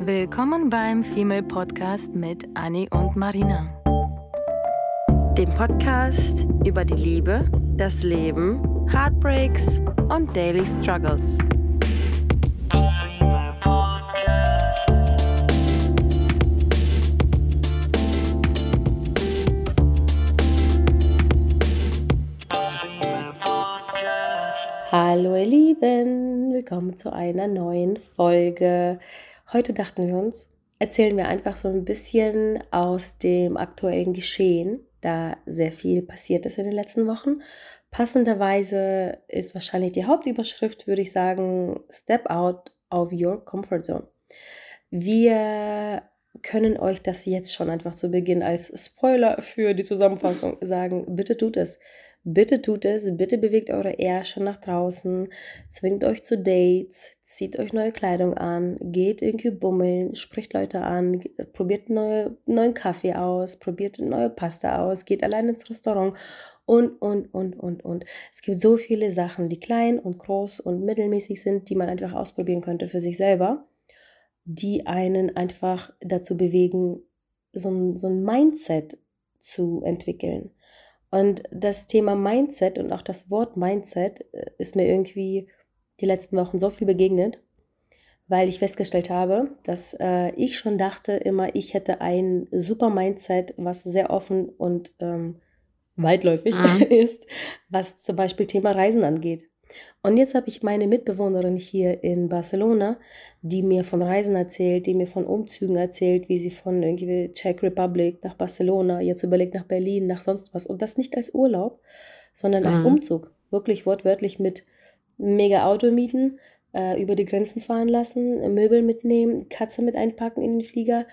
Willkommen beim Female Podcast mit Annie und Marina. Dem Podcast über die Liebe, das Leben, Heartbreaks und Daily Struggles. Hallo ihr Lieben, willkommen zu einer neuen Folge. Heute dachten wir uns, erzählen wir einfach so ein bisschen aus dem aktuellen Geschehen, da sehr viel passiert ist in den letzten Wochen. Passenderweise ist wahrscheinlich die Hauptüberschrift, würde ich sagen, Step out of your comfort zone. Wir können euch das jetzt schon einfach zu Beginn als Spoiler für die Zusammenfassung sagen. Bitte tut es. Bitte tut es, bitte bewegt eure Ärsche nach draußen, zwingt euch zu Dates, zieht euch neue Kleidung an, geht irgendwie bummeln, spricht Leute an, probiert neue, neuen Kaffee aus, probiert neue Pasta aus, geht allein ins Restaurant und, und, und, und, und. Es gibt so viele Sachen, die klein und groß und mittelmäßig sind, die man einfach ausprobieren könnte für sich selber, die einen einfach dazu bewegen, so ein, so ein Mindset zu entwickeln und das Thema Mindset und auch das Wort Mindset äh, ist mir irgendwie die letzten Wochen so viel begegnet, weil ich festgestellt habe, dass äh, ich schon dachte immer, ich hätte ein super Mindset, was sehr offen und ähm, weitläufig mhm. ist, was zum Beispiel Thema Reisen angeht. Und jetzt habe ich meine Mitbewohnerin hier in Barcelona, die mir von Reisen erzählt, die mir von Umzügen erzählt, wie sie von irgendwie Czech Republic nach Barcelona, jetzt überlegt nach Berlin, nach sonst was. Und das nicht als Urlaub, sondern als mhm. Umzug. Wirklich wortwörtlich mit mega Auto mieten, äh, über die Grenzen fahren lassen, Möbel mitnehmen, Katze mit einpacken in den Flieger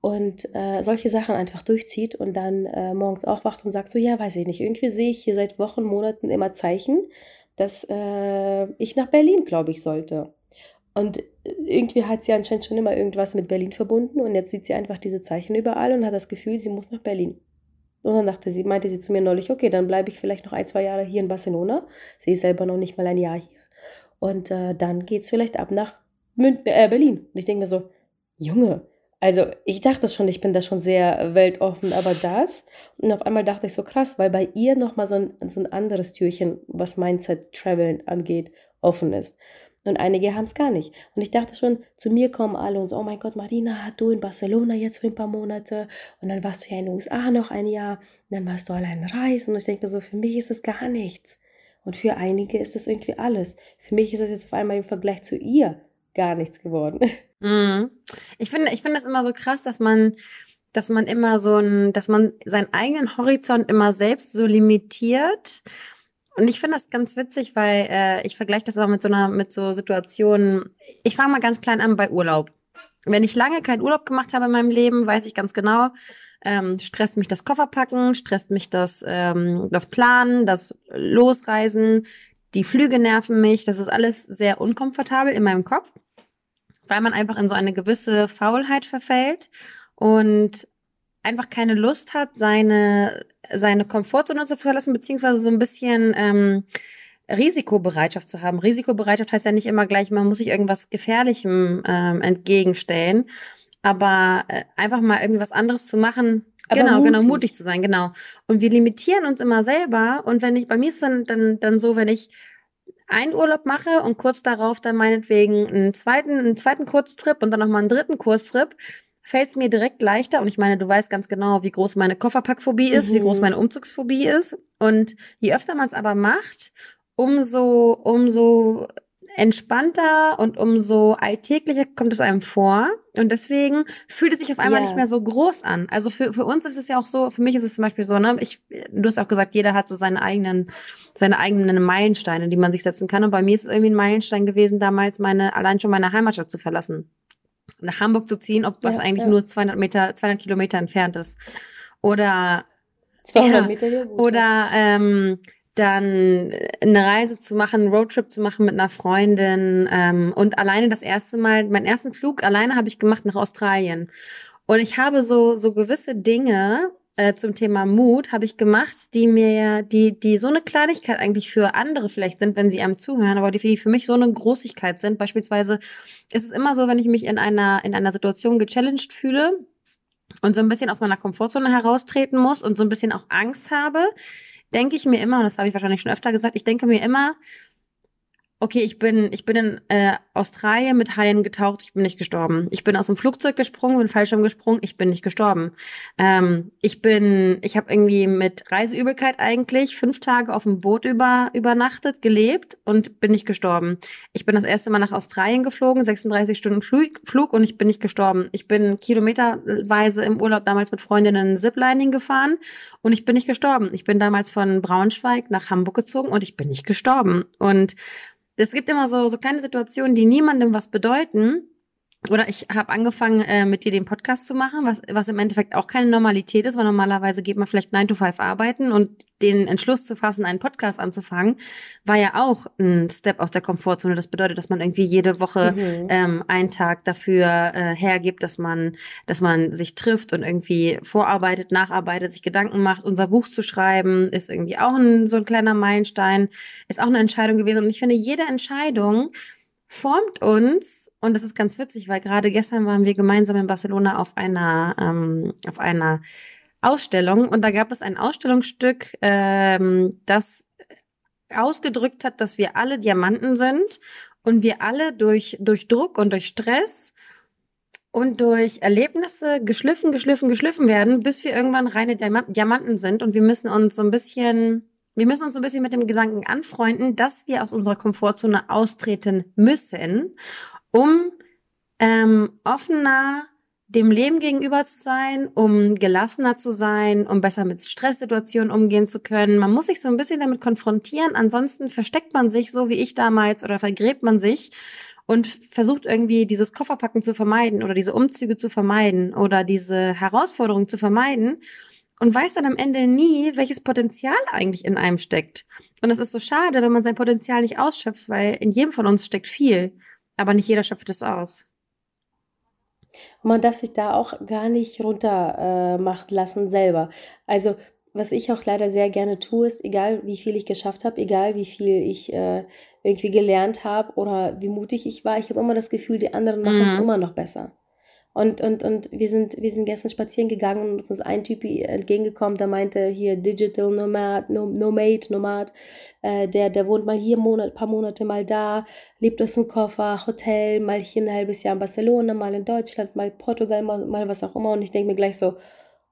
und äh, solche Sachen einfach durchzieht und dann äh, morgens aufwacht und sagt so, ja, weiß ich nicht, irgendwie sehe ich hier seit Wochen, Monaten immer Zeichen, dass äh, ich nach Berlin, glaube ich, sollte. Und irgendwie hat sie anscheinend schon immer irgendwas mit Berlin verbunden und jetzt sieht sie einfach diese Zeichen überall und hat das Gefühl, sie muss nach Berlin. Und dann dachte sie, meinte sie zu mir neulich, okay, dann bleibe ich vielleicht noch ein, zwei Jahre hier in Barcelona. Sie ist selber noch nicht mal ein Jahr hier. Und äh, dann geht es vielleicht ab nach Mün äh, Berlin. Und ich denke mir so, Junge, also ich dachte schon, ich bin da schon sehr weltoffen, aber das. Und auf einmal dachte ich so krass, weil bei ihr nochmal so ein, so ein anderes Türchen, was Mindset Traveln angeht, offen ist. Und einige haben es gar nicht. Und ich dachte schon, zu mir kommen alle und so, oh mein Gott, Marina, du in Barcelona jetzt für ein paar Monate und dann warst du ja in den USA noch ein Jahr und dann warst du allein reisen. Und ich denke so, für mich ist das gar nichts. Und für einige ist das irgendwie alles. Für mich ist das jetzt auf einmal im Vergleich zu ihr gar nichts geworden. Mhm. Ich finde, ich finde es immer so krass, dass man, dass man immer so ein, dass man seinen eigenen Horizont immer selbst so limitiert. Und ich finde das ganz witzig, weil äh, ich vergleiche das auch mit so einer, mit so Situationen. Ich fange mal ganz klein an bei Urlaub. Wenn ich lange keinen Urlaub gemacht habe in meinem Leben, weiß ich ganz genau, ähm, stresst mich das Kofferpacken, stresst mich das, ähm, das Planen, das Losreisen, die Flüge nerven mich. Das ist alles sehr unkomfortabel in meinem Kopf weil man einfach in so eine gewisse Faulheit verfällt und einfach keine Lust hat, seine, seine Komfortzone zu verlassen, beziehungsweise so ein bisschen ähm, Risikobereitschaft zu haben. Risikobereitschaft heißt ja nicht immer gleich, man muss sich irgendwas Gefährlichem ähm, entgegenstellen, aber äh, einfach mal irgendwas anderes zu machen. Aber genau, mutig. genau, mutig zu sein, genau. Und wir limitieren uns immer selber. Und wenn ich, bei mir ist es dann, dann, dann so, wenn ich einen Urlaub mache und kurz darauf dann meinetwegen einen zweiten, einen zweiten Kurztrip und dann nochmal einen dritten Kurztrip, fällt es mir direkt leichter. Und ich meine, du weißt ganz genau, wie groß meine Kofferpackphobie ist, mhm. wie groß mhm. meine Umzugsphobie ist. Und je öfter man es aber macht, umso, umso entspannter und umso alltäglicher kommt es einem vor. Und deswegen fühlt es sich auf einmal yeah. nicht mehr so groß an. Also für, für uns ist es ja auch so, für mich ist es zum Beispiel so, ne, ich, du hast auch gesagt, jeder hat so seine eigenen, seine eigenen Meilensteine, die man sich setzen kann. Und bei mir ist es irgendwie ein Meilenstein gewesen, damals meine, allein schon meine Heimatstadt zu verlassen. Nach Hamburg zu ziehen, ob was ja, eigentlich ja. nur 200 Meter, 200 Kilometer entfernt ist. Oder, 200 ja, Meter, ja, oder, ähm, dann eine Reise zu machen, einen Roadtrip zu machen mit einer Freundin ähm, und alleine das erste Mal, meinen ersten Flug alleine habe ich gemacht nach Australien. Und ich habe so, so gewisse Dinge, äh, zum Thema Mut habe ich gemacht, die mir, die, die so eine Kleinigkeit eigentlich für andere vielleicht sind, wenn sie einem zuhören, aber die, die für mich so eine Großigkeit sind. Beispielsweise ist es immer so, wenn ich mich in einer, in einer Situation gechallenged fühle, und so ein bisschen aus meiner Komfortzone heraustreten muss und so ein bisschen auch Angst habe, denke ich mir immer, und das habe ich wahrscheinlich schon öfter gesagt, ich denke mir immer, okay, ich bin, ich bin in äh, Australien mit Haien getaucht, ich bin nicht gestorben. Ich bin aus dem Flugzeug gesprungen, bin Fallschirm gesprungen, ich bin nicht gestorben. Ähm, ich bin, ich habe irgendwie mit Reiseübelkeit eigentlich fünf Tage auf dem Boot über, übernachtet, gelebt und bin nicht gestorben. Ich bin das erste Mal nach Australien geflogen, 36 Stunden Flug, Flug und ich bin nicht gestorben. Ich bin kilometerweise im Urlaub damals mit Freundinnen Ziplining gefahren und ich bin nicht gestorben. Ich bin damals von Braunschweig nach Hamburg gezogen und ich bin nicht gestorben. Und es gibt immer so, so kleine Situationen, die niemandem was bedeuten. Oder ich habe angefangen, äh, mit dir den Podcast zu machen, was, was im Endeffekt auch keine Normalität ist, weil normalerweise geht man vielleicht 9 to 5 arbeiten und den Entschluss zu fassen, einen Podcast anzufangen, war ja auch ein Step aus der Komfortzone. Das bedeutet, dass man irgendwie jede Woche mhm. ähm, einen Tag dafür äh, hergibt, dass man, dass man sich trifft und irgendwie vorarbeitet, nacharbeitet, sich Gedanken macht. Unser Buch zu schreiben ist irgendwie auch ein, so ein kleiner Meilenstein, ist auch eine Entscheidung gewesen. Und ich finde, jede Entscheidung formt uns und das ist ganz witzig, weil gerade gestern waren wir gemeinsam in Barcelona auf einer ähm, auf einer Ausstellung. Und da gab es ein Ausstellungsstück, ähm, das ausgedrückt hat, dass wir alle Diamanten sind und wir alle durch, durch Druck und durch Stress und durch Erlebnisse geschliffen, geschliffen, geschliffen werden, bis wir irgendwann reine Diamanten sind. Und wir müssen uns so ein bisschen, wir müssen uns so ein bisschen mit dem Gedanken anfreunden, dass wir aus unserer Komfortzone austreten müssen, um ähm, offener dem Leben gegenüber zu sein, um gelassener zu sein, um besser mit Stresssituationen umgehen zu können. Man muss sich so ein bisschen damit konfrontieren, ansonsten versteckt man sich so wie ich damals oder vergräbt man sich und versucht irgendwie dieses Kofferpacken zu vermeiden oder diese Umzüge zu vermeiden oder diese Herausforderung zu vermeiden und weiß dann am Ende nie, welches Potenzial eigentlich in einem steckt. Und es ist so schade, wenn man sein Potenzial nicht ausschöpft, weil in jedem von uns steckt viel, aber nicht jeder schöpft es aus. Und man darf sich da auch gar nicht runter äh, machen lassen selber. Also was ich auch leider sehr gerne tue, ist, egal wie viel ich geschafft habe, egal wie viel ich äh, irgendwie gelernt habe oder wie mutig ich war, ich habe immer das Gefühl, die anderen machen es mhm. immer noch besser. Und, und, und wir, sind, wir sind gestern spazieren gegangen und uns ist ein Typ entgegengekommen, der meinte hier Digital Nomad, Nomad, Nomad, äh, der, der wohnt mal hier ein Monat, paar Monate mal da, lebt aus dem Koffer, Hotel, mal hier ein halbes Jahr in Barcelona, mal in Deutschland, mal Portugal, mal, mal was auch immer. Und ich denke mir gleich so,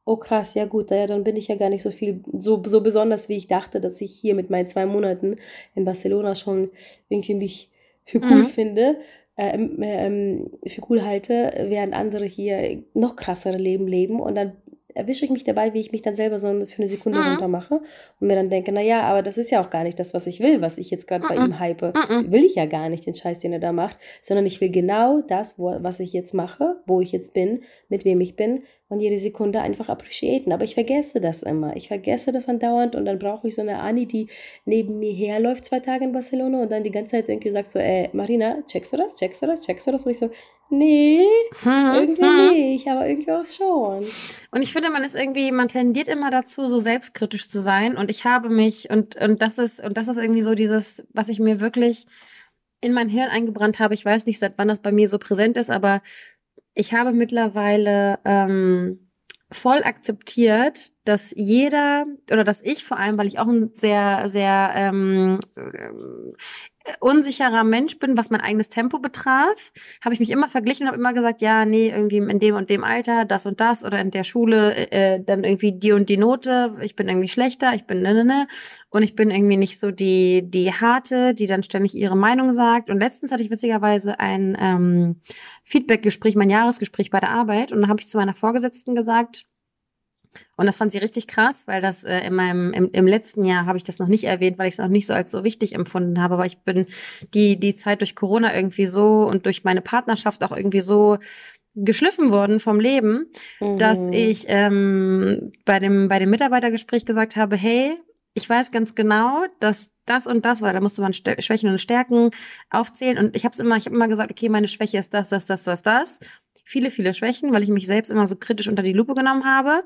oh krass, ja gut, ja, dann bin ich ja gar nicht so viel, so, so besonders, wie ich dachte, dass ich hier mit meinen zwei Monaten in Barcelona schon irgendwie mich für cool mhm. finde äh, ähm, ähm, für cool halte, während andere hier noch krassere Leben leben und dann erwische ich mich dabei, wie ich mich dann selber so für eine Sekunde mhm. runter mache und mir dann denke, naja, aber das ist ja auch gar nicht das, was ich will, was ich jetzt gerade mhm. bei ihm hype. Mhm. Will ich ja gar nicht, den Scheiß, den er da macht, sondern ich will genau das, wo, was ich jetzt mache, wo ich jetzt bin, mit wem ich bin und jede Sekunde einfach appreciaten. Aber ich vergesse das immer. Ich vergesse das andauernd und dann brauche ich so eine Anni, die neben mir herläuft zwei Tage in Barcelona und dann die ganze Zeit irgendwie sagt so, ey, Marina, checkst du das, checkst du das, checkst du das? Und ich so, nee, hm, irgendwie hm. nicht, aber irgendwie auch schon. Und ich finde, man ist irgendwie, man tendiert immer dazu, so selbstkritisch zu sein und ich habe mich und, und das ist, und das ist irgendwie so dieses, was ich mir wirklich in mein Hirn eingebrannt habe. Ich weiß nicht, seit wann das bei mir so präsent ist, aber ich habe mittlerweile ähm, voll akzeptiert, dass jeder oder dass ich vor allem, weil ich auch ein sehr, sehr ähm, unsicherer Mensch bin, was mein eigenes Tempo betraf, habe ich mich immer verglichen und habe immer gesagt, ja, nee, irgendwie in dem und dem Alter, das und das oder in der Schule äh, äh, dann irgendwie die und die Note, ich bin irgendwie schlechter, ich bin ne, ne, ne. Und ich bin irgendwie nicht so die die harte, die dann ständig ihre Meinung sagt. Und letztens hatte ich witzigerweise ein ähm, Feedbackgespräch, mein Jahresgespräch bei der Arbeit. Und da habe ich zu meiner Vorgesetzten gesagt, und das fand sie richtig krass, weil das äh, in meinem im, im letzten Jahr habe ich das noch nicht erwähnt, weil ich es noch nicht so als so wichtig empfunden habe. Aber ich bin die die Zeit durch Corona irgendwie so und durch meine Partnerschaft auch irgendwie so geschliffen worden vom Leben, mhm. dass ich ähm, bei dem bei dem Mitarbeitergespräch gesagt habe, hey, ich weiß ganz genau, dass das und das, weil da musste man Schwächen und Stärken aufzählen und ich habe immer, ich habe immer gesagt, okay, meine Schwäche ist das, das, das, das, das. Viele, viele Schwächen, weil ich mich selbst immer so kritisch unter die Lupe genommen habe.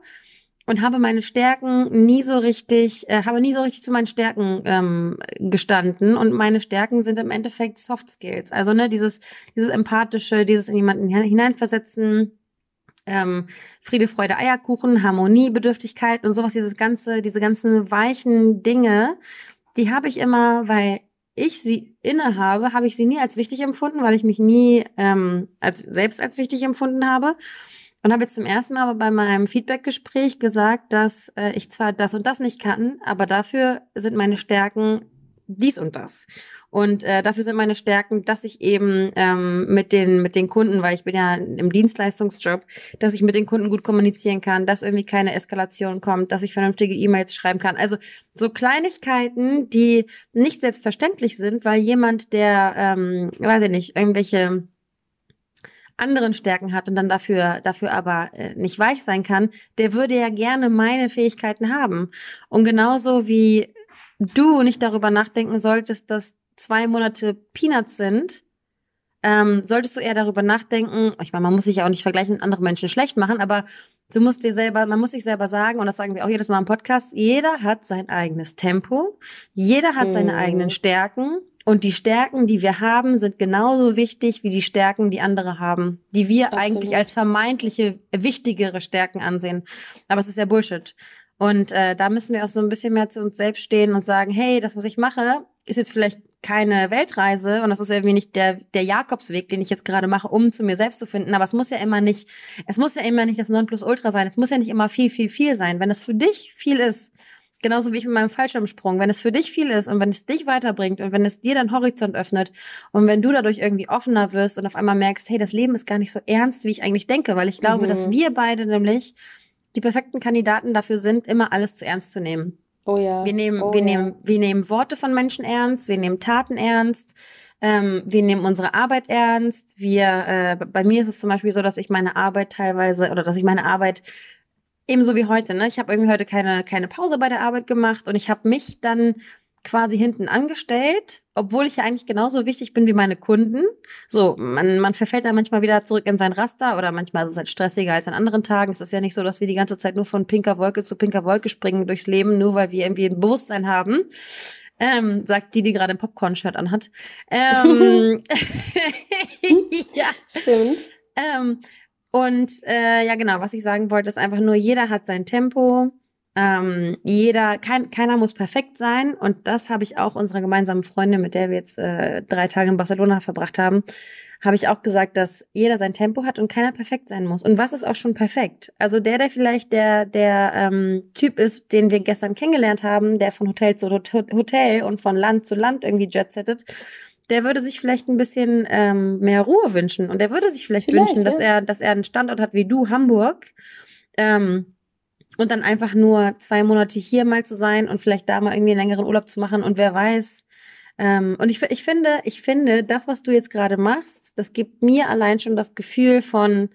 Und habe meine Stärken nie so richtig, äh, habe nie so richtig zu meinen Stärken ähm, gestanden. Und meine Stärken sind im Endeffekt Soft Skills. Also ne, dieses, dieses empathische, dieses in jemanden hineinversetzen, ähm, Friede, Freude, Eierkuchen, Harmonie, Bedürftigkeit und sowas, dieses ganze, diese ganzen weichen Dinge, die habe ich immer, weil ich sie inne habe, habe ich sie nie als wichtig empfunden, weil ich mich nie ähm, als selbst als wichtig empfunden habe. Und habe jetzt zum ersten Mal bei meinem Feedback-Gespräch gesagt, dass äh, ich zwar das und das nicht kann, aber dafür sind meine Stärken dies und das. Und äh, dafür sind meine Stärken, dass ich eben ähm, mit den mit den Kunden, weil ich bin ja im Dienstleistungsjob, dass ich mit den Kunden gut kommunizieren kann, dass irgendwie keine Eskalation kommt, dass ich vernünftige E-Mails schreiben kann. Also so Kleinigkeiten, die nicht selbstverständlich sind, weil jemand, der, ähm, weiß ich nicht, irgendwelche anderen Stärken hat und dann dafür, dafür aber äh, nicht weich sein kann, der würde ja gerne meine Fähigkeiten haben. Und genauso wie du nicht darüber nachdenken solltest, dass zwei Monate Peanuts sind, ähm, solltest du eher darüber nachdenken, ich meine, man muss sich ja auch nicht vergleichen und andere Menschen schlecht machen, aber du musst dir selber, man muss sich selber sagen, und das sagen wir auch jedes Mal im Podcast, jeder hat sein eigenes Tempo, jeder hat seine mhm. eigenen Stärken und die Stärken, die wir haben, sind genauso wichtig wie die Stärken, die andere haben, die wir Absolut. eigentlich als vermeintliche wichtigere Stärken ansehen. Aber es ist ja Bullshit. Und äh, da müssen wir auch so ein bisschen mehr zu uns selbst stehen und sagen, hey, das, was ich mache, ist jetzt vielleicht keine Weltreise und das ist irgendwie nicht der, der Jakobsweg, den ich jetzt gerade mache, um zu mir selbst zu finden. Aber es muss ja immer nicht, es muss ja immer nicht das Nonplusultra sein. Es muss ja nicht immer viel, viel, viel sein. Wenn es für dich viel ist, genauso wie ich mit meinem Fallschirmsprung, wenn es für dich viel ist und wenn es dich weiterbringt und wenn es dir deinen Horizont öffnet und wenn du dadurch irgendwie offener wirst und auf einmal merkst, hey, das Leben ist gar nicht so ernst, wie ich eigentlich denke, weil ich glaube, mhm. dass wir beide nämlich die perfekten Kandidaten dafür sind, immer alles zu ernst zu nehmen. Oh ja. Wir nehmen, oh wir ja. nehmen, wir nehmen Worte von Menschen ernst, wir nehmen Taten ernst, ähm, wir nehmen unsere Arbeit ernst. Wir, äh, bei mir ist es zum Beispiel so, dass ich meine Arbeit teilweise oder dass ich meine Arbeit ebenso wie heute, ne? Ich habe irgendwie heute keine keine Pause bei der Arbeit gemacht und ich habe mich dann quasi hinten angestellt, obwohl ich ja eigentlich genauso wichtig bin wie meine Kunden. So, man, man verfällt dann manchmal wieder zurück in sein Raster oder manchmal ist es halt stressiger als an anderen Tagen. Es ist ja nicht so, dass wir die ganze Zeit nur von pinker Wolke zu pinker Wolke springen durchs Leben, nur weil wir irgendwie ein Bewusstsein haben. Ähm, sagt die, die gerade ein Popcorn-Shirt anhat. Ähm, ja, stimmt. Ähm, und äh, ja, genau, was ich sagen wollte, ist einfach nur, jeder hat sein Tempo ähm, jeder, kein, keiner muss perfekt sein. Und das habe ich auch unserer gemeinsamen Freundin, mit der wir jetzt äh, drei Tage in Barcelona verbracht haben, habe ich auch gesagt, dass jeder sein Tempo hat und keiner perfekt sein muss. Und was ist auch schon perfekt? Also der, der vielleicht der, der ähm, Typ ist, den wir gestern kennengelernt haben, der von Hotel zu Hotel und von Land zu Land irgendwie jetsettet, der würde sich vielleicht ein bisschen ähm, mehr Ruhe wünschen. Und der würde sich vielleicht, vielleicht wünschen, ja. dass er, dass er einen Standort hat wie du, Hamburg. Ähm, und dann einfach nur zwei Monate hier mal zu sein und vielleicht da mal irgendwie einen längeren Urlaub zu machen und wer weiß. Ähm, und ich, ich finde, ich finde, das, was du jetzt gerade machst, das gibt mir allein schon das Gefühl von,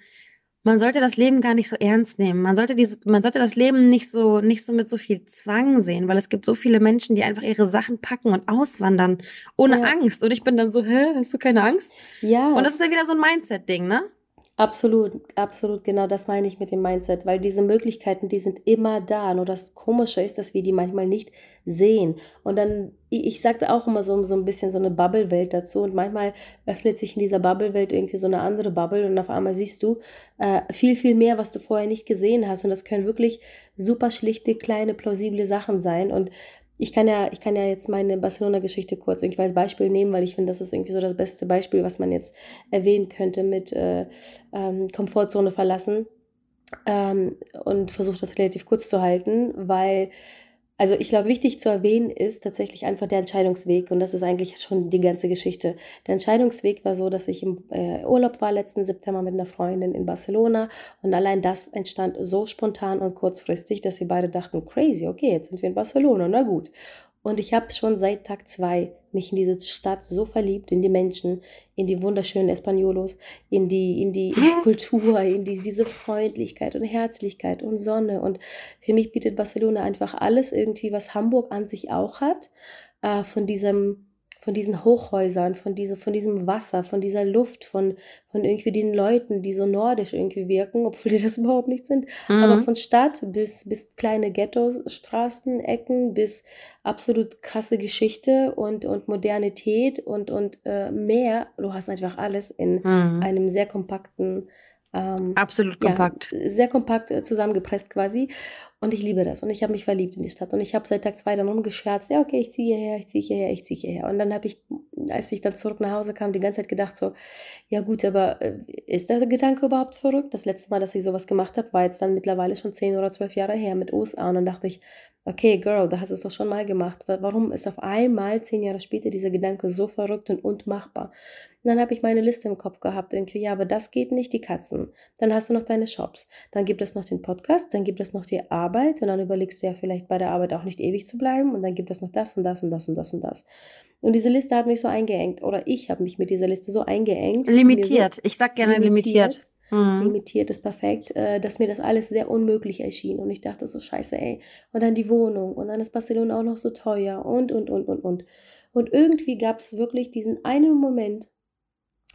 man sollte das Leben gar nicht so ernst nehmen. Man sollte diese, man sollte das Leben nicht so, nicht so mit so viel Zwang sehen, weil es gibt so viele Menschen, die einfach ihre Sachen packen und auswandern ohne ja. Angst. Und ich bin dann so, hä, hast du keine Angst? Ja. Und das ist dann wieder so ein Mindset-Ding, ne? Absolut, absolut, genau das meine ich mit dem Mindset, weil diese Möglichkeiten, die sind immer da. Nur das Komische ist, dass wir die manchmal nicht sehen. Und dann, ich sagte auch immer so, so ein bisschen so eine Bubble-Welt dazu. Und manchmal öffnet sich in dieser Bubble-Welt irgendwie so eine andere Bubble und auf einmal siehst du äh, viel, viel mehr, was du vorher nicht gesehen hast. Und das können wirklich super schlichte, kleine, plausible Sachen sein. Und ich kann ja, ich kann ja jetzt meine Barcelona-Geschichte kurz irgendwie als Beispiel nehmen, weil ich finde, das ist irgendwie so das beste Beispiel, was man jetzt erwähnen könnte mit äh, ähm, Komfortzone verlassen. Ähm, und versuche das relativ kurz zu halten, weil also ich glaube, wichtig zu erwähnen ist tatsächlich einfach der Entscheidungsweg und das ist eigentlich schon die ganze Geschichte. Der Entscheidungsweg war so, dass ich im äh, Urlaub war letzten September mit einer Freundin in Barcelona und allein das entstand so spontan und kurzfristig, dass wir beide dachten, crazy, okay, jetzt sind wir in Barcelona, na gut. Und ich habe schon seit Tag zwei mich in diese Stadt so verliebt, in die Menschen, in die wunderschönen Espanolos, in die, in die, in die Kultur, in die, diese Freundlichkeit und Herzlichkeit und Sonne. Und für mich bietet Barcelona einfach alles irgendwie, was Hamburg an sich auch hat, äh, von diesem von diesen Hochhäusern, von, diese, von diesem Wasser, von dieser Luft, von, von irgendwie den Leuten, die so nordisch irgendwie wirken, obwohl die das überhaupt nicht sind. Mhm. Aber von Stadt bis, bis kleine Ghetto-Straßen, Ecken, bis absolut krasse Geschichte und, und Modernität und, und äh, mehr. Du hast einfach alles in mhm. einem sehr kompakten ähm, Absolut kompakt. Ja, sehr kompakt äh, zusammengepresst quasi. Und ich liebe das. Und ich habe mich verliebt in die Stadt. Und ich habe seit Tag zwei dann rumgescherzt, ja, okay, ich ziehe hierher, ich ziehe hierher, ich ziehe hierher. Und dann habe ich, als ich dann zurück nach Hause kam, die ganze Zeit gedacht so, ja gut, aber äh, ist der Gedanke überhaupt verrückt? Das letzte Mal, dass ich sowas gemacht habe, war jetzt dann mittlerweile schon zehn oder zwölf Jahre her mit USA. Und dann dachte ich, okay, Girl, da hast du es doch schon mal gemacht. Warum ist auf einmal zehn Jahre später dieser Gedanke so verrückt und unmachbar? Und dann habe ich meine Liste im Kopf gehabt, irgendwie, ja, aber das geht nicht, die Katzen. Dann hast du noch deine Shops. Dann gibt es noch den Podcast, dann gibt es noch die Arbeit und dann überlegst du ja vielleicht bei der Arbeit auch nicht ewig zu bleiben und dann gibt es noch das und das und das und das und das. Und diese Liste hat mich so eingeengt oder ich habe mich mit dieser Liste so eingeengt. Limitiert. So ich sag gerne limitiert. limitiert Mhm. Limitiert ist perfekt, äh, dass mir das alles sehr unmöglich erschien. Und ich dachte so, scheiße, ey. Und dann die Wohnung. Und dann ist Barcelona auch noch so teuer. Und, und, und, und, und. Und irgendwie gab es wirklich diesen einen Moment,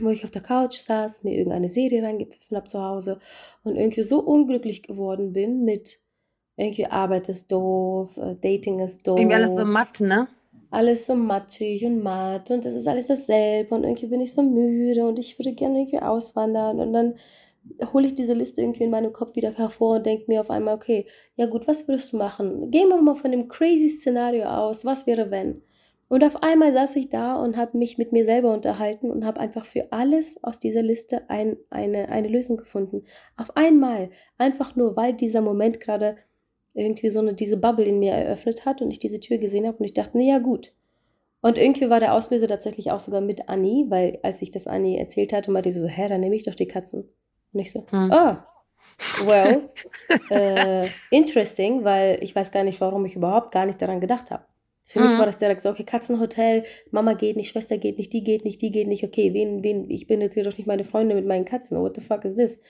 wo ich auf der Couch saß, mir irgendeine Serie reingepfiffen habe zu Hause und irgendwie so unglücklich geworden bin mit irgendwie Arbeit ist doof, äh, Dating ist doof. Irgendwie alles so matt, ne? Alles so matschig und matt und das ist alles dasselbe und irgendwie bin ich so müde und ich würde gerne irgendwie auswandern und dann hole ich diese Liste irgendwie in meinem Kopf wieder hervor und denke mir auf einmal, okay, ja gut, was würdest du machen? Gehen wir mal von dem crazy Szenario aus, was wäre wenn? Und auf einmal saß ich da und habe mich mit mir selber unterhalten und habe einfach für alles aus dieser Liste ein, eine, eine Lösung gefunden. Auf einmal, einfach nur, weil dieser Moment gerade irgendwie so eine, diese Bubble in mir eröffnet hat und ich diese Tür gesehen habe und ich dachte, na ja gut. Und irgendwie war der Auslöser tatsächlich auch sogar mit Annie, weil als ich das Annie erzählt hatte, meinte sie so, hä, dann nehme ich doch die Katzen. Und ich so, hm. oh, well, äh, interesting, weil ich weiß gar nicht, warum ich überhaupt gar nicht daran gedacht habe. Für mhm. mich war das direkt so, okay, Katzenhotel, Mama geht nicht, Schwester geht nicht, die geht nicht, die geht nicht, okay, wen, wen, ich bin jetzt doch nicht meine Freunde mit meinen Katzen, what the fuck is this?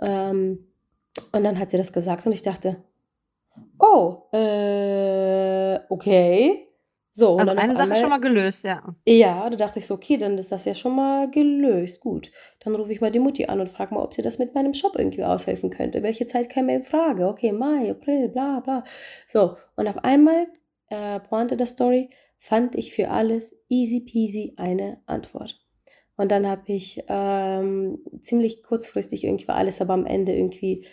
Ähm, und dann hat sie das gesagt und ich dachte, oh, äh, okay. So, also eine Sache einmal, schon mal gelöst, ja. Ja, da dachte ich so, okay, dann ist das ja schon mal gelöst. Gut, dann rufe ich mal die Mutti an und frage mal, ob sie das mit meinem Shop irgendwie aushelfen könnte. Welche Zeit käme in Frage? Okay, Mai, April, bla bla. So, und auf einmal, äh, Pointe der Story, fand ich für alles easy peasy eine Antwort. Und dann habe ich ähm, ziemlich kurzfristig irgendwie alles, aber am Ende irgendwie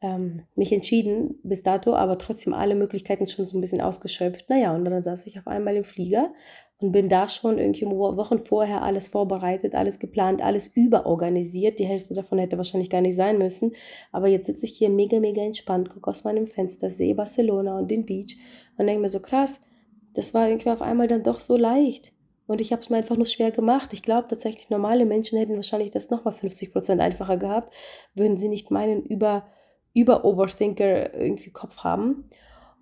ähm, mich entschieden bis dato, aber trotzdem alle Möglichkeiten schon so ein bisschen ausgeschöpft. Naja, und dann saß ich auf einmal im Flieger und bin da schon irgendwie Wochen vorher alles vorbereitet, alles geplant, alles überorganisiert. Die Hälfte davon hätte wahrscheinlich gar nicht sein müssen. Aber jetzt sitze ich hier mega, mega entspannt, gucke aus meinem Fenster, sehe Barcelona und den Beach und denke mir so krass, das war irgendwie auf einmal dann doch so leicht. Und ich habe es mir einfach nur schwer gemacht. Ich glaube tatsächlich, normale Menschen hätten wahrscheinlich das nochmal 50 Prozent einfacher gehabt, würden sie nicht meinen über über Overthinker irgendwie Kopf haben.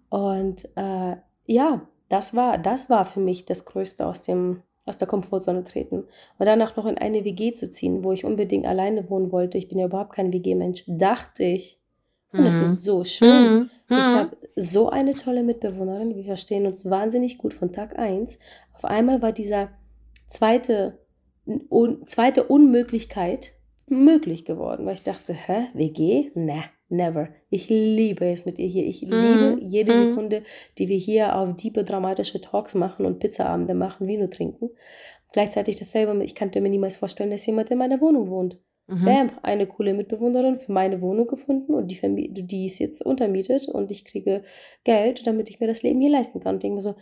Und äh, ja, das war, das war für mich das Größte aus dem aus der Komfortzone treten und danach noch in eine WG zu ziehen, wo ich unbedingt alleine wohnen wollte. Ich bin ja überhaupt kein WG-Mensch, dachte ich. Und mhm. es ist so schön. Mhm. Ich mhm. habe so eine tolle Mitbewohnerin. Wir verstehen uns wahnsinnig gut von Tag 1. Auf einmal war dieser zweite, un, zweite Unmöglichkeit möglich geworden, weil ich dachte, hä, WG? Ne, never. Ich liebe es mit ihr hier. Ich mm. liebe jede. Sekunde, die wir hier auf diepe, dramatische Talks machen und Pizzaabende machen, Vino trinken. Gleichzeitig dasselbe, ich könnte mir niemals vorstellen, dass jemand in meiner Wohnung wohnt. Mhm. Bam, eine coole Mitbewohnerin für meine Wohnung gefunden und die, die ist jetzt untermietet und ich kriege Geld, damit ich mir das Leben hier leisten kann. Und denke mir so,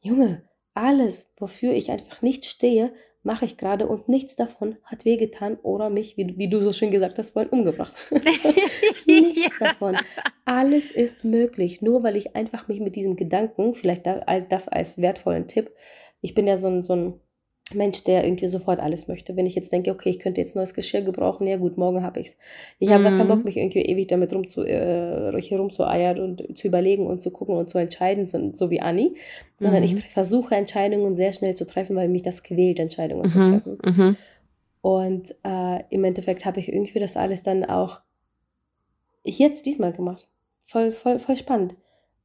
Junge, alles, wofür ich einfach nicht stehe, mache ich gerade und nichts davon hat wehgetan oder mich, wie, wie du so schön gesagt hast, vorhin umgebracht. nichts ja. davon. Alles ist möglich, nur weil ich einfach mich mit diesem Gedanken, vielleicht das als, das als wertvollen Tipp, ich bin ja so ein, so ein Mensch, der irgendwie sofort alles möchte. Wenn ich jetzt denke, okay, ich könnte jetzt neues Geschirr gebrauchen, ja gut, morgen habe ich es. Ich habe gar keinen Bock, mhm. mich irgendwie ewig damit rum zu, äh, rumzueiern und zu überlegen und zu gucken und zu entscheiden, so, so wie Anni, sondern mhm. ich versuche Entscheidungen sehr schnell zu treffen, weil mich das quält, Entscheidungen mhm. zu treffen. Mhm. Und äh, im Endeffekt habe ich irgendwie das alles dann auch jetzt diesmal gemacht. Voll, voll, voll spannend.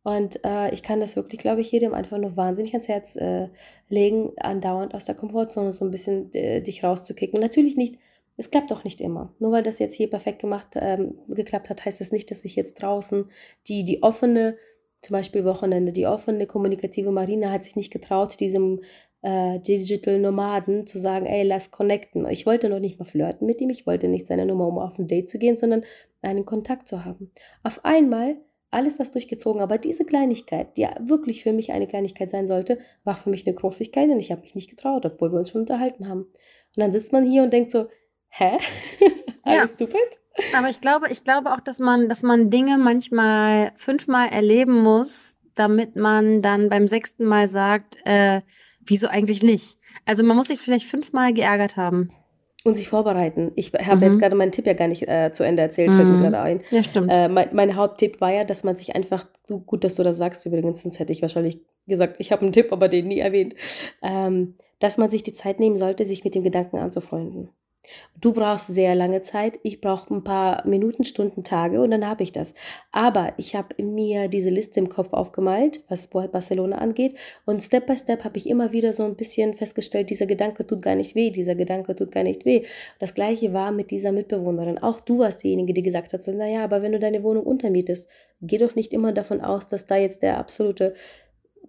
Und äh, ich kann das wirklich, glaube ich, jedem einfach nur wahnsinnig ans Herz äh, legen, andauernd aus der Komfortzone so ein bisschen äh, dich rauszukicken. Natürlich nicht, es klappt auch nicht immer. Nur weil das jetzt hier perfekt gemacht, ähm, geklappt hat, heißt das nicht, dass ich jetzt draußen die, die offene, zum Beispiel Wochenende, die offene kommunikative Marina hat sich nicht getraut, diesem äh, Digital Nomaden zu sagen, ey, lass connecten. Ich wollte noch nicht mal flirten mit ihm, ich wollte nicht seine Nummer, um auf ein Date zu gehen, sondern einen Kontakt zu haben. Auf einmal alles das durchgezogen, aber diese Kleinigkeit, die ja wirklich für mich eine Kleinigkeit sein sollte, war für mich eine Großigkeit und ich habe mich nicht getraut, obwohl wir uns schon unterhalten haben. Und dann sitzt man hier und denkt so, hä? Alles ja. stupid? Aber ich glaube, ich glaube auch, dass man, dass man Dinge manchmal fünfmal erleben muss, damit man dann beim sechsten Mal sagt, äh, wieso eigentlich nicht? Also man muss sich vielleicht fünfmal geärgert haben. Und sich vorbereiten. Ich habe mhm. jetzt gerade meinen Tipp ja gar nicht äh, zu Ende erzählt, fällt mir mhm. gerade ein. Ja, stimmt. Äh, mein, mein, Haupttipp war ja, dass man sich einfach, gut, dass du das sagst übrigens, sonst hätte ich wahrscheinlich gesagt, ich habe einen Tipp, aber den nie erwähnt, ähm, dass man sich die Zeit nehmen sollte, sich mit dem Gedanken anzufreunden. Du brauchst sehr lange Zeit, ich brauche ein paar Minuten, Stunden, Tage und dann habe ich das. Aber ich habe mir diese Liste im Kopf aufgemalt, was Barcelona angeht und Step by Step habe ich immer wieder so ein bisschen festgestellt, dieser Gedanke tut gar nicht weh, dieser Gedanke tut gar nicht weh. Das gleiche war mit dieser Mitbewohnerin. Auch du warst diejenige, die gesagt hat, so, naja, aber wenn du deine Wohnung untermietest, geh doch nicht immer davon aus, dass da jetzt der absolute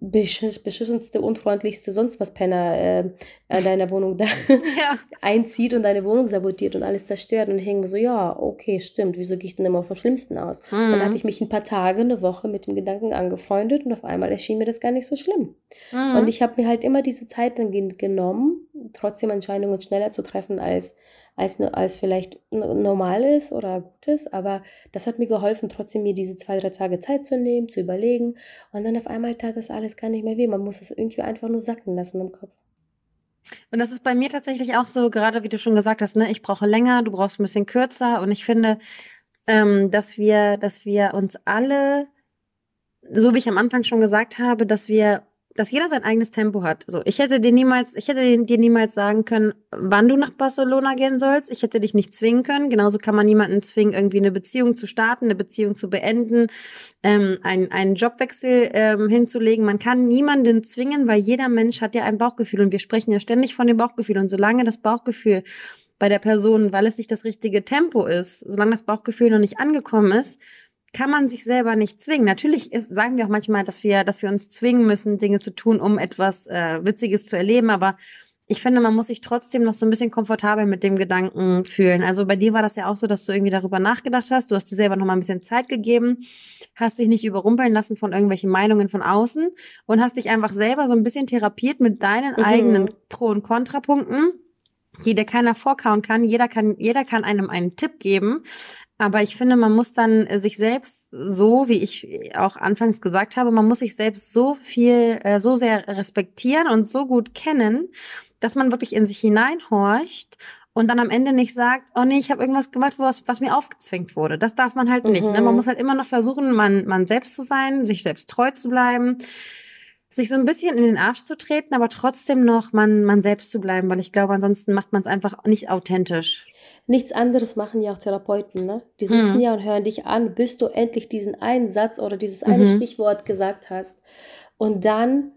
beschiss, beschissenste, unfreundlichste, sonst was Penner äh, an deiner Wohnung da ja. einzieht und deine Wohnung sabotiert und alles zerstört. Und ich hänge mir so, ja, okay, stimmt, wieso gehe ich denn immer vom Schlimmsten aus? Mhm. Dann habe ich mich ein paar Tage, eine Woche mit dem Gedanken angefreundet und auf einmal erschien mir das gar nicht so schlimm. Mhm. Und ich habe mir halt immer diese Zeit dann genommen, trotzdem Entscheidungen schneller zu treffen als als, als vielleicht normal ist oder gut ist. Aber das hat mir geholfen, trotzdem mir diese zwei, drei Tage Zeit zu nehmen, zu überlegen. Und dann auf einmal tat das alles gar nicht mehr weh. Man muss es irgendwie einfach nur sacken lassen im Kopf. Und das ist bei mir tatsächlich auch so, gerade wie du schon gesagt hast, ne, ich brauche länger, du brauchst ein bisschen kürzer. Und ich finde, ähm, dass wir, dass wir uns alle, so wie ich am Anfang schon gesagt habe, dass wir dass jeder sein eigenes Tempo hat. So, ich hätte dir niemals, ich hätte dir niemals sagen können, wann du nach Barcelona gehen sollst. Ich hätte dich nicht zwingen können. Genauso kann man niemanden zwingen, irgendwie eine Beziehung zu starten, eine Beziehung zu beenden, ähm, einen, einen Jobwechsel ähm, hinzulegen. Man kann niemanden zwingen, weil jeder Mensch hat ja ein Bauchgefühl und wir sprechen ja ständig von dem Bauchgefühl. Und solange das Bauchgefühl bei der Person, weil es nicht das richtige Tempo ist, solange das Bauchgefühl noch nicht angekommen ist, kann man sich selber nicht zwingen. Natürlich ist, sagen wir auch manchmal, dass wir, dass wir uns zwingen müssen, Dinge zu tun, um etwas äh, Witziges zu erleben, aber ich finde, man muss sich trotzdem noch so ein bisschen komfortabel mit dem Gedanken fühlen. Also bei dir war das ja auch so, dass du irgendwie darüber nachgedacht hast. Du hast dir selber noch mal ein bisschen Zeit gegeben, hast dich nicht überrumpeln lassen von irgendwelchen Meinungen von außen und hast dich einfach selber so ein bisschen therapiert mit deinen mhm. eigenen Pro- und Kontrapunkten die dir keiner vorkauen kann. Jeder kann, jeder kann einem einen Tipp geben. Aber ich finde, man muss dann äh, sich selbst so, wie ich auch anfangs gesagt habe, man muss sich selbst so viel, äh, so sehr respektieren und so gut kennen, dass man wirklich in sich hineinhorcht und dann am Ende nicht sagt, oh nee, ich habe irgendwas gemacht, was, was mir aufgezwängt wurde. Das darf man halt nicht. Mhm. Ne? Man mhm. muss halt immer noch versuchen, man, man selbst zu sein, sich selbst treu zu bleiben, sich so ein bisschen in den Arsch zu treten, aber trotzdem noch man, man selbst zu bleiben, weil ich glaube, ansonsten macht man es einfach nicht authentisch nichts anderes machen ja auch Therapeuten, ne? Die sitzen mhm. ja und hören dich an, bis du endlich diesen einen Satz oder dieses eine mhm. Stichwort gesagt hast. Und dann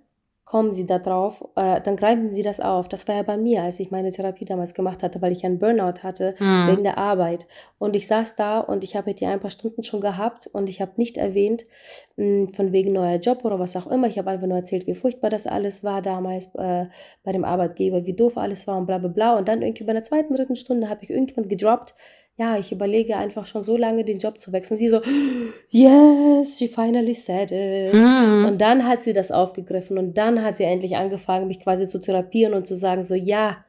kommen sie da drauf, äh, dann greifen sie das auf. Das war ja bei mir, als ich meine Therapie damals gemacht hatte, weil ich einen Burnout hatte mhm. wegen der Arbeit. Und ich saß da und ich habe mit dir ein paar Stunden schon gehabt und ich habe nicht erwähnt, mh, hm, von wegen neuer Job oder was auch immer. Ich habe einfach nur erzählt, wie furchtbar das alles war damals äh, bei dem Arbeitgeber, wie doof alles war und bla bla bla. Und dann irgendwie bei der zweiten, dritten Stunde habe ich irgendwann gedroppt, ja, ich überlege einfach schon so lange den Job zu wechseln. Sie so, yes, she finally said it. Mhm. Und dann hat sie das aufgegriffen und dann hat sie endlich angefangen, mich quasi zu therapieren und zu sagen so, ja,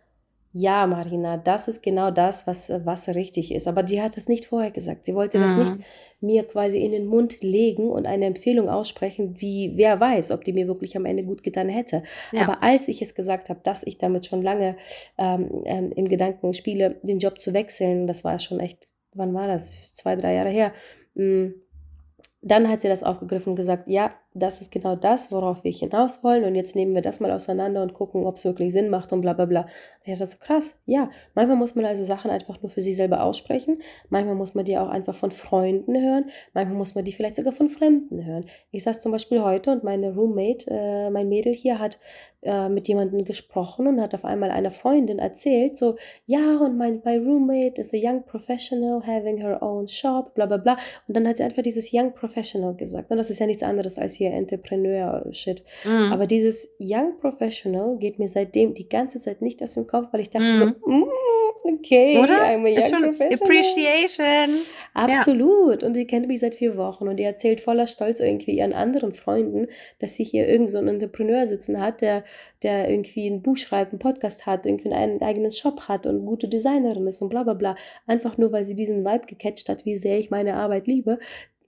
ja, Marina, das ist genau das, was, was richtig ist. Aber die hat das nicht vorher gesagt. Sie wollte mhm. das nicht mir quasi in den Mund legen und eine Empfehlung aussprechen, wie wer weiß, ob die mir wirklich am Ende gut getan hätte. Ja. Aber als ich es gesagt habe, dass ich damit schon lange ähm, ähm, in Gedanken spiele, den Job zu wechseln, das war schon echt, wann war das? Zwei, drei Jahre her. Mm, dann hat sie das aufgegriffen und gesagt, ja, das ist genau das, worauf wir hinaus wollen und jetzt nehmen wir das mal auseinander und gucken, ob es wirklich Sinn macht und bla bla bla. Ja, das ist so krass. Ja, manchmal muss man also Sachen einfach nur für sich selber aussprechen, manchmal muss man die auch einfach von Freunden hören, manchmal muss man die vielleicht sogar von Fremden hören. Ich saß zum Beispiel heute und meine Roommate, äh, mein Mädel hier, hat äh, mit jemandem gesprochen und hat auf einmal einer Freundin erzählt, so, ja, und mein my roommate is a young professional having her own shop, bla bla bla. Und dann hat sie einfach dieses young professional gesagt. Und das ist ja nichts anderes als hier Entrepreneur-Shit. Mm. Aber dieses young professional geht mir seitdem die ganze Zeit nicht aus dem Kopf, weil ich dachte mm. so, mm, okay, Oder? I'm a young Ist schon Appreciation. Absolut. Ja. Und sie kennt mich seit vier Wochen und die erzählt voller Stolz irgendwie ihren anderen Freunden, dass sie hier irgend so einen Entrepreneur sitzen hat, der, der irgendwie ein Buch schreibt, einen Podcast hat, irgendwie einen eigenen Shop hat und gute Designerin ist und bla bla bla. Einfach nur, weil sie diesen Vibe gecatcht hat, wie sehr ich meine Arbeit liebe,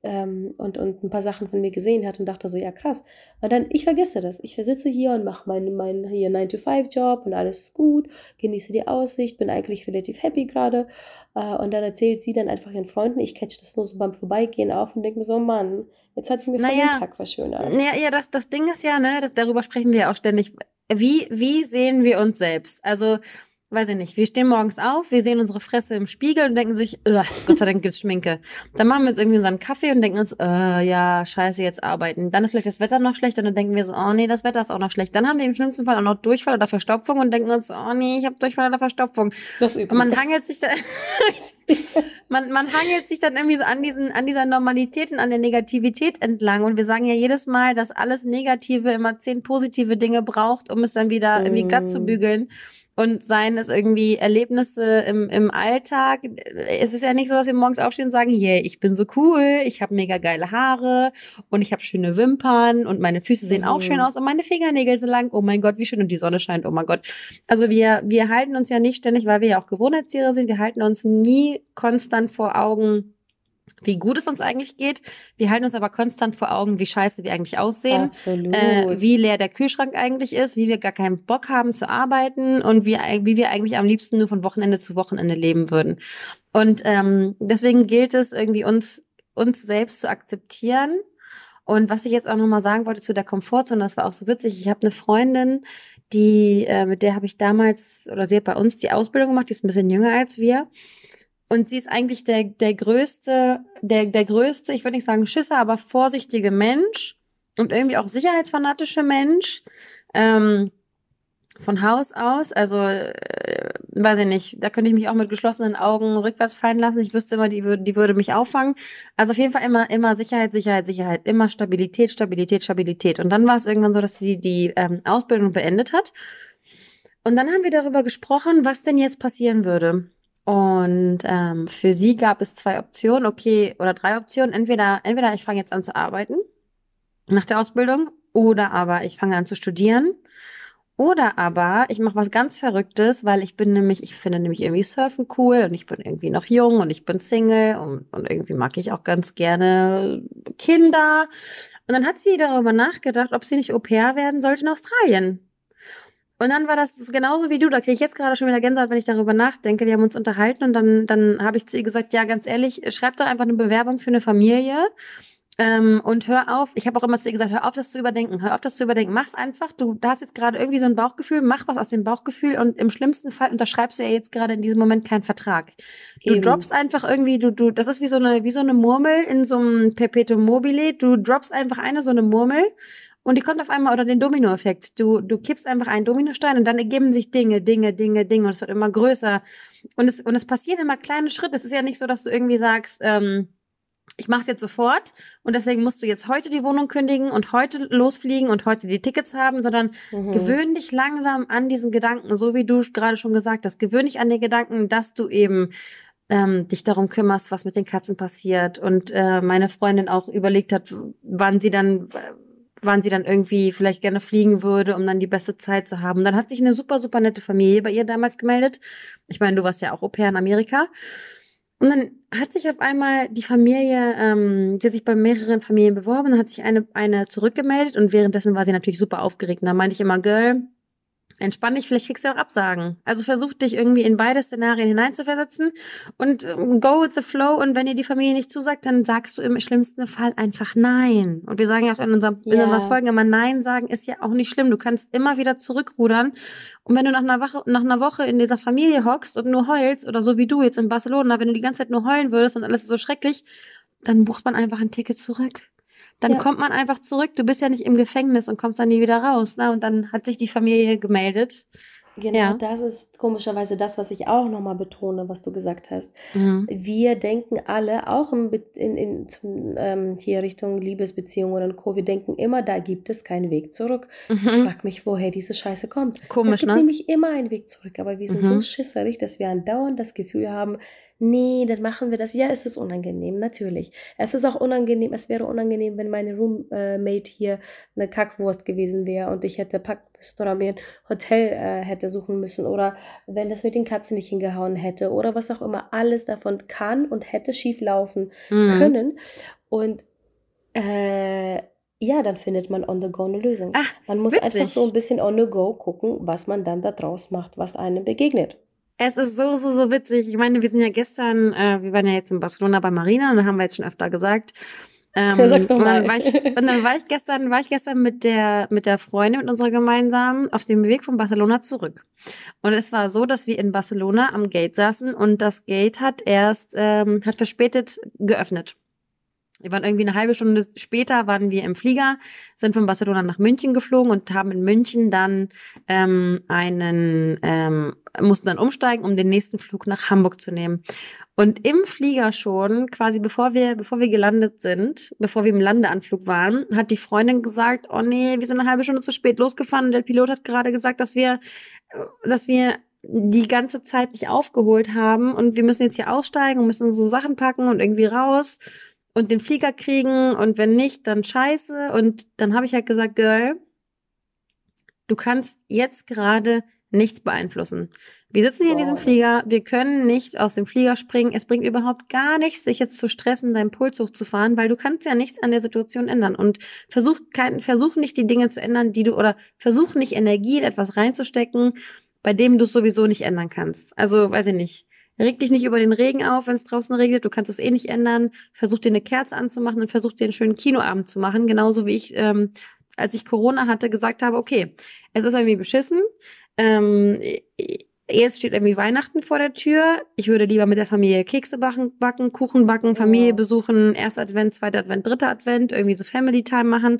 ähm, und, und ein paar Sachen von mir gesehen hat und dachte so, ja krass. Und dann, ich vergesse das. Ich sitze hier und mache meinen mein, hier 9-to-5-Job und alles ist gut, genieße die Aussicht, bin eigentlich relativ happy gerade. Äh, und dann erzählt sie dann einfach ihren Freunden, ich catch das nur so beim Vorbeigehen auf und denke mir so, Mann, jetzt hat sie mir naja, den Tag verschönert. Ja, ja das, das Ding ist ja, ne, das, darüber sprechen wir ja auch ständig. Wie, wie sehen wir uns selbst? Also, weiß ich nicht, wir stehen morgens auf, wir sehen unsere Fresse im Spiegel und denken sich, Gott sei Dank gibt's Schminke. Dann machen wir uns irgendwie unseren Kaffee und denken uns, äh, ja, scheiße, jetzt arbeiten. Dann ist vielleicht das Wetter noch schlecht und dann denken wir so, oh nee, das Wetter ist auch noch schlecht. Dann haben wir im schlimmsten Fall auch noch Durchfall oder Verstopfung und denken uns, oh nee, ich habe Durchfall oder Verstopfung. Das und man hangelt sich da, man, man hangelt sich dann irgendwie so an diesen, an dieser Normalität und an der Negativität entlang und wir sagen ja jedes Mal, dass alles Negative immer zehn positive Dinge braucht, um es dann wieder irgendwie glatt zu mm. bügeln und seien es irgendwie Erlebnisse im, im Alltag. Es ist ja nicht so, dass wir morgens aufstehen und sagen, yeah, ich bin so cool, ich habe mega geile Haare und ich habe schöne Wimpern und meine Füße sehen mhm. auch schön aus und meine Fingernägel sind lang. Oh mein Gott, wie schön und die Sonne scheint. Oh mein Gott. Also wir wir halten uns ja nicht ständig, weil wir ja auch Gewohnheitstiere sind, wir halten uns nie konstant vor Augen, wie gut es uns eigentlich geht. Wir halten uns aber konstant vor Augen, wie scheiße wir eigentlich aussehen. Äh, wie leer der Kühlschrank eigentlich ist, wie wir gar keinen Bock haben zu arbeiten und wie, wie wir eigentlich am liebsten nur von Wochenende zu Wochenende leben würden. Und ähm, deswegen gilt es irgendwie uns uns selbst zu akzeptieren. Und was ich jetzt auch nochmal sagen wollte zu der Komfortzone, das war auch so witzig. Ich habe eine Freundin, die äh, mit der habe ich damals oder sie hat bei uns die Ausbildung gemacht, die ist ein bisschen jünger als wir. Und sie ist eigentlich der, der größte, der, der größte, ich würde nicht sagen Schisser, aber vorsichtige Mensch und irgendwie auch sicherheitsfanatische Mensch. Ähm, von Haus aus, also äh, weiß ich nicht, da könnte ich mich auch mit geschlossenen Augen rückwärts fallen lassen. Ich wüsste immer, die würde, die würde mich auffangen. Also auf jeden Fall immer, immer Sicherheit, Sicherheit, Sicherheit, immer Stabilität, Stabilität, Stabilität. Und dann war es irgendwann so, dass sie die ähm, Ausbildung beendet hat. Und dann haben wir darüber gesprochen, was denn jetzt passieren würde. Und ähm, für sie gab es zwei Optionen, okay, oder drei Optionen. Entweder, entweder ich fange jetzt an zu arbeiten nach der Ausbildung, oder aber ich fange an zu studieren. Oder aber ich mache was ganz Verrücktes, weil ich bin nämlich, ich finde nämlich irgendwie Surfen cool und ich bin irgendwie noch jung und ich bin Single und, und irgendwie mag ich auch ganz gerne Kinder. Und dann hat sie darüber nachgedacht, ob sie nicht Au pair werden sollte in Australien. Und dann war das genauso wie du, da kriege ich jetzt gerade schon wieder Gänsehaut, wenn ich darüber nachdenke. Wir haben uns unterhalten und dann, dann habe ich zu ihr gesagt, ja, ganz ehrlich, schreib doch einfach eine Bewerbung für eine Familie. Ähm, und hör auf, ich habe auch immer zu ihr gesagt, hör auf, das zu überdenken, hör auf, das zu überdenken. Mach's einfach. Du hast jetzt gerade irgendwie so ein Bauchgefühl, mach was aus dem Bauchgefühl und im schlimmsten Fall unterschreibst du ja jetzt gerade in diesem Moment keinen Vertrag. Du Eben. droppst einfach irgendwie, du, du, das ist wie so eine, wie so eine Murmel in so einem Perpetuum mobile. Du droppst einfach eine so eine Murmel und die kommt auf einmal, oder den Dominoeffekt. Du, du kippst einfach einen Dominostein und dann ergeben sich Dinge, Dinge, Dinge, Dinge und es wird immer größer. Und es, und es passieren immer kleine Schritte. Es ist ja nicht so, dass du irgendwie sagst, ähm, ich mache es jetzt sofort und deswegen musst du jetzt heute die Wohnung kündigen und heute losfliegen und heute die Tickets haben, sondern mhm. gewöhn dich langsam an diesen Gedanken, so wie du gerade schon gesagt hast. Gewöhn dich an den Gedanken, dass du eben ähm, dich darum kümmerst, was mit den Katzen passiert. Und äh, meine Freundin auch überlegt hat, wann sie dann wann sie dann irgendwie vielleicht gerne fliegen würde, um dann die beste Zeit zu haben. Und dann hat sich eine super, super nette Familie bei ihr damals gemeldet. Ich meine, du warst ja auch Au pair in Amerika. Und dann hat sich auf einmal die Familie, ähm, sie hat sich bei mehreren Familien beworben, dann hat sich eine, eine zurückgemeldet und währenddessen war sie natürlich super aufgeregt. Und da meinte ich immer, Girl, Entspann dich, vielleicht kriegst du auch Absagen. Also versuch dich irgendwie in beide Szenarien hineinzuversetzen und ähm, go with the flow. Und wenn dir die Familie nicht zusagt, dann sagst du im schlimmsten Fall einfach Nein. Und wir sagen ja auch in, unserem, in Ja. unseren Folgen immer Nein sagen ist ja auch nicht schlimm. Du kannst immer wieder zurückrudern. Und wenn du nach einer, Woche, nach einer Woche in dieser Familie hockst und nur heulst, oder so wie du jetzt in Barcelona, wenn du die ganze Zeit nur heulen würdest und alles ist so schrecklich, dann bucht man einfach ein Ticket zurück. Dann Ja. kommt man einfach zurück. Du bist ja nicht im Gefängnis und kommst dann nie wieder raus. Ne? Und dann hat sich die Familie gemeldet. Genau, Ja. das ist komischerweise das, was ich auch nochmal betone, was du gesagt hast. Mhm. Wir denken alle, auch in, in, in zum, ähm, hier Richtung Liebesbeziehungen und Co., wir denken immer, da gibt es keinen Weg zurück. Ich Mhm. frage mich, woher diese Scheiße kommt. es Komisch, gibt ne? nämlich immer einen Weg zurück, aber wir sind Mhm. so schisserig, dass wir andauernd das Gefühl haben, nee, dann machen wir das. Ja, es ist unangenehm, natürlich. Es ist auch unangenehm, es wäre unangenehm, wenn meine Roommate hier eine Kackwurst gewesen wäre und ich hätte packen müssen oder mir ein Hotel äh, hätte suchen müssen oder wenn das mit den Katzen nicht hingehauen hätte oder was auch immer. Alles davon kann und hätte schief laufen Mhm. können. Und äh, ja, dann findet man on the go eine Lösung. Ah, man muss witzig. einfach so ein bisschen on the go gucken, was man dann da draus macht, was einem begegnet. Es ist so, so, so witzig. Ich meine, wir sind ja gestern, äh, wir waren ja jetzt in Barcelona bei Marina und da haben wir jetzt schon öfter gesagt. Ähm, Ja, sag's doch und, dann mal. war ich, und dann war ich gestern, war ich gestern mit der, mit der Freundin, mit unserer gemeinsamen, auf dem Weg von Barcelona zurück. Und es war so, dass wir in Barcelona am Gate saßen und das Gate hat erst, ähm, hat verspätet geöffnet. Wir waren irgendwie eine halbe Stunde später, waren wir im Flieger, sind von Barcelona nach München geflogen und haben in München dann ähm, einen, ähm, mussten dann umsteigen, um den nächsten Flug nach Hamburg zu nehmen. Und im Flieger schon, quasi bevor wir, bevor wir gelandet sind, bevor wir im Landeanflug waren, hat die Freundin gesagt, oh nee, wir sind eine halbe Stunde zu spät losgefahren und der Pilot hat gerade gesagt, dass wir, dass wir die ganze Zeit nicht aufgeholt haben und wir müssen jetzt hier aussteigen und müssen unsere Sachen packen und irgendwie raus und den Flieger kriegen und wenn nicht, dann scheiße. Und dann habe ich halt gesagt, Girl, du kannst jetzt gerade nichts beeinflussen. Wir sitzen hier in diesem Flieger, wir können nicht aus dem Flieger springen. Es bringt überhaupt gar nichts, sich jetzt zu stressen, deinen Puls hochzufahren, weil du kannst ja nichts an der Situation ändern. Und versuch kein, versuch nicht die Dinge zu ändern, die du, oder versuch nicht Energie in etwas reinzustecken, bei dem du es sowieso nicht ändern kannst. Also, weiß ich nicht. Reg dich nicht über den Regen auf, wenn es draußen regnet. Du kannst es eh nicht ändern. Versuch dir eine Kerze anzumachen und versuch dir einen schönen Kinoabend zu machen. Genauso wie ich, ähm, als ich Corona hatte, gesagt habe, okay, es ist irgendwie beschissen. Ähm, jetzt steht irgendwie Weihnachten vor der Tür. Ich würde lieber mit der Familie Kekse backen, backen Kuchen backen, Familie Ja. besuchen, erster Advent, zweiter Advent, dritter Advent, irgendwie so Family Time machen.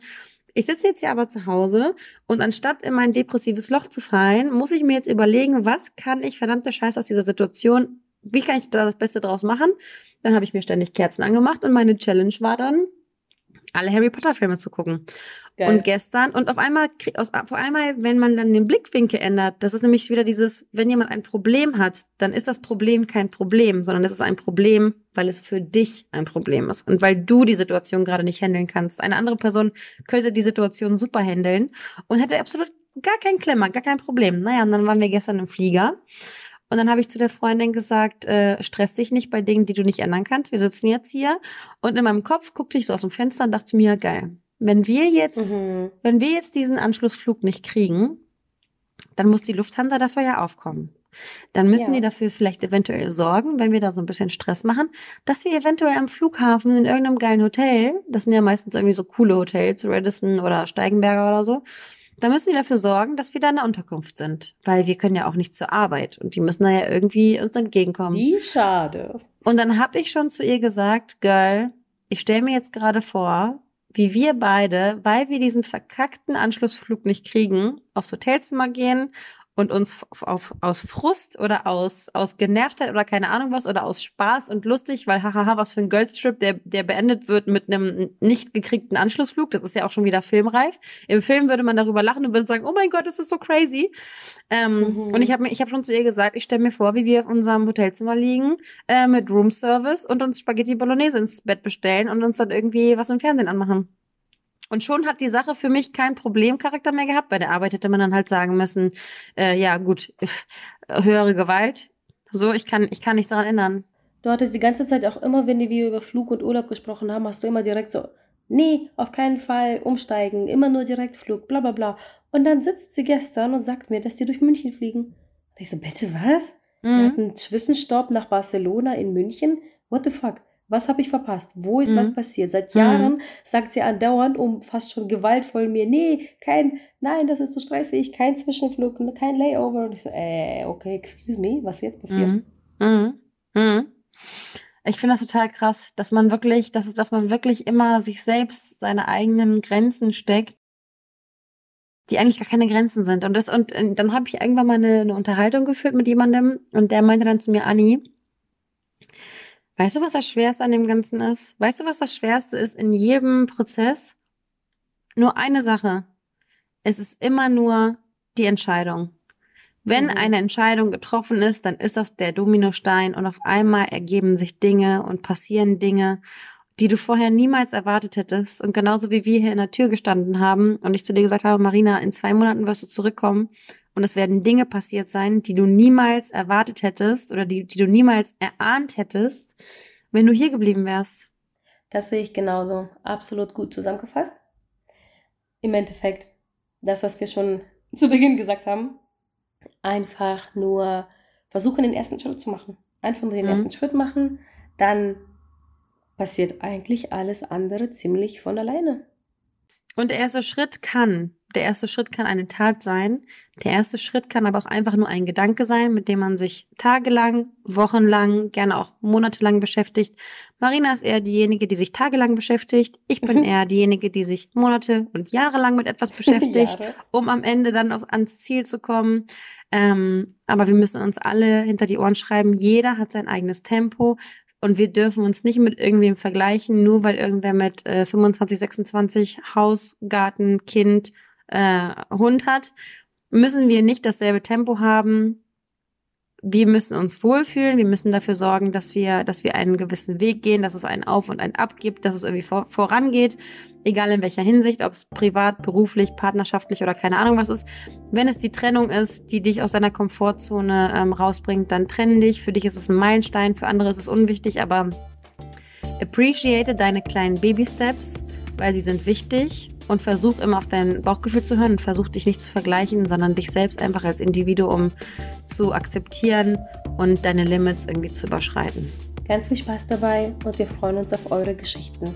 Ich sitze jetzt hier aber zu Hause und anstatt in mein depressives Loch zu fallen, muss ich mir jetzt überlegen, was kann ich verdammte Scheiße aus dieser Situation, wie kann ich da das Beste draus machen? Dann habe ich mir ständig Kerzen angemacht und meine Challenge war dann, alle Harry Potter Filme zu gucken. Geil. Und gestern, und auf einmal, aus, auf einmal, wenn man dann den Blickwinkel ändert, das ist nämlich wieder dieses, wenn jemand ein Problem hat, dann ist das Problem kein Problem, sondern es ist ein Problem, weil es für dich ein Problem ist und weil du die Situation gerade nicht handeln kannst. Eine andere Person könnte die Situation super handeln und hätte absolut gar kein Klemmer, gar kein Problem. Naja, und dann waren wir gestern im Flieger und dann habe ich zu der Freundin gesagt, äh, stress dich nicht bei Dingen, die du nicht ändern kannst. Wir sitzen jetzt hier und in meinem Kopf guckte ich so aus dem Fenster und dachte mir, geil, wenn wir jetzt Mhm. wenn wir jetzt diesen Anschlussflug nicht kriegen, dann muss die Lufthansa dafür ja aufkommen. Dann müssen Ja. die dafür vielleicht eventuell sorgen, wenn wir da so ein bisschen Stress machen, dass wir eventuell am Flughafen in irgendeinem geilen Hotel, das sind ja meistens irgendwie so coole Hotels, Radisson oder Steigenberger oder so, da müssen die dafür sorgen, dass wir da in der Unterkunft sind. Weil wir können ja auch nicht zur Arbeit und die müssen da ja irgendwie uns entgegenkommen. Wie schade. Und dann habe ich schon zu ihr gesagt, Girl, ich stelle mir jetzt gerade vor, wie wir beide, weil wir diesen verkackten Anschlussflug nicht kriegen, aufs Hotelzimmer gehen und uns auf, aus Frust oder aus, aus Genervtheit oder keine Ahnung was oder aus Spaß und lustig, weil hahaha, was für ein Girlstrip, der, der beendet wird mit einem nicht gekriegten Anschlussflug. Das ist ja auch schon wieder filmreif. Im Film würde man darüber lachen und würde sagen, oh mein Gott, das ist so crazy. Ähm, Mhm. Und ich habe mir, ich habe schon zu ihr gesagt, ich stelle mir vor, wie wir auf unserem Hotelzimmer liegen äh, mit Roomservice und uns Spaghetti Bolognese ins Bett bestellen und uns dann irgendwie was im Fernsehen anmachen. Und schon hat die Sache für mich keinen Problemcharakter mehr gehabt. Bei der Arbeit hätte man dann halt sagen müssen, äh, ja gut, höhere Gewalt. So, ich kann, ich kann nichts daran ändern. Du hattest die ganze Zeit auch immer, wenn wir über Flug und Urlaub gesprochen haben, hast du immer direkt so, nee, auf keinen Fall umsteigen, immer nur Direktflug, bla bla bla. Und dann sitzt sie gestern und sagt mir, dass die durch München fliegen. Und ich so, bitte was? Mhm. Wir hatten Zwischenstopp nach Barcelona in München. What the fuck? Was habe ich verpasst? Wo ist mhm. was passiert? Seit Jahren mhm. sagt sie andauernd um fast schon gewaltvoll mir, nee, kein, nein, das ist so stressig, kein Zwischenflug, kein Layover. Und ich so, äh, okay, excuse me, was jetzt passiert? Mhm. mhm. mhm. Ich finde das total krass, dass man wirklich, dass, dass man wirklich immer sich selbst seine eigenen Grenzen steckt, die eigentlich gar keine Grenzen sind. Und das, und, und dann habe ich irgendwann mal eine, eine Unterhaltung geführt mit jemandem und der meinte dann zu mir, Anni, weißt du, was das Schwerste an dem Ganzen ist? Weißt du, was das Schwerste ist in jedem Prozess? Nur eine Sache. Es ist immer nur die Entscheidung. Wenn mhm. eine Entscheidung getroffen ist, dann ist das der Dominostein und auf einmal ergeben sich Dinge und passieren Dinge, die du vorher niemals erwartet hättest. Und genauso wie wir hier in der Tür gestanden haben und ich zu dir gesagt habe, Marina, in zwei Monaten wirst du zurückkommen und es werden Dinge passiert sein, die du niemals erwartet hättest oder die, die du niemals erahnt hättest, wenn du hier geblieben wärst. Das sehe ich genauso. Absolut gut zusammengefasst. Im Endeffekt, das, was wir schon zu Beginn gesagt haben, einfach nur versuchen, den ersten Schritt zu machen. Einfach nur den mhm. ersten Schritt machen, dann passiert eigentlich alles andere ziemlich von alleine. Und der erste Schritt kann, der erste Schritt kann eine Tat sein. Der erste Schritt kann aber auch einfach nur ein Gedanke sein, mit dem man sich tagelang, wochenlang, gerne auch monatelang beschäftigt. Marina ist eher diejenige, die sich tagelang beschäftigt. Ich bin eher diejenige, die sich Monate und Jahre lang mit etwas beschäftigt, um am Ende dann auf, ans Ziel zu kommen. Ähm, aber wir müssen uns alle hinter die Ohren schreiben. Jeder hat sein eigenes Tempo. Und wir dürfen uns nicht mit irgendwem vergleichen, nur weil irgendwer mit äh, 25, 26 Haus, Garten, Kind, äh, Hund hat, müssen wir nicht dasselbe Tempo haben. Wir müssen uns wohlfühlen, wir müssen dafür sorgen, dass wir, dass wir einen gewissen Weg gehen, dass es einen Auf und ein Ab gibt, dass es irgendwie vor, vorangeht, egal in welcher Hinsicht, ob es privat, beruflich, partnerschaftlich oder keine Ahnung was ist. Wenn es die Trennung ist, die dich aus deiner Komfortzone ähm, rausbringt, dann trenn dich. Für dich ist es ein Meilenstein, für andere ist es unwichtig, aber appreciate deine kleinen Baby-Steps, weil sie sind wichtig und versuch immer auf dein Bauchgefühl zu hören und versuch dich nicht zu vergleichen, sondern dich selbst einfach als Individuum zu akzeptieren und deine Limits irgendwie zu überschreiten. Ganz viel Spaß dabei und wir freuen uns auf eure Geschichten.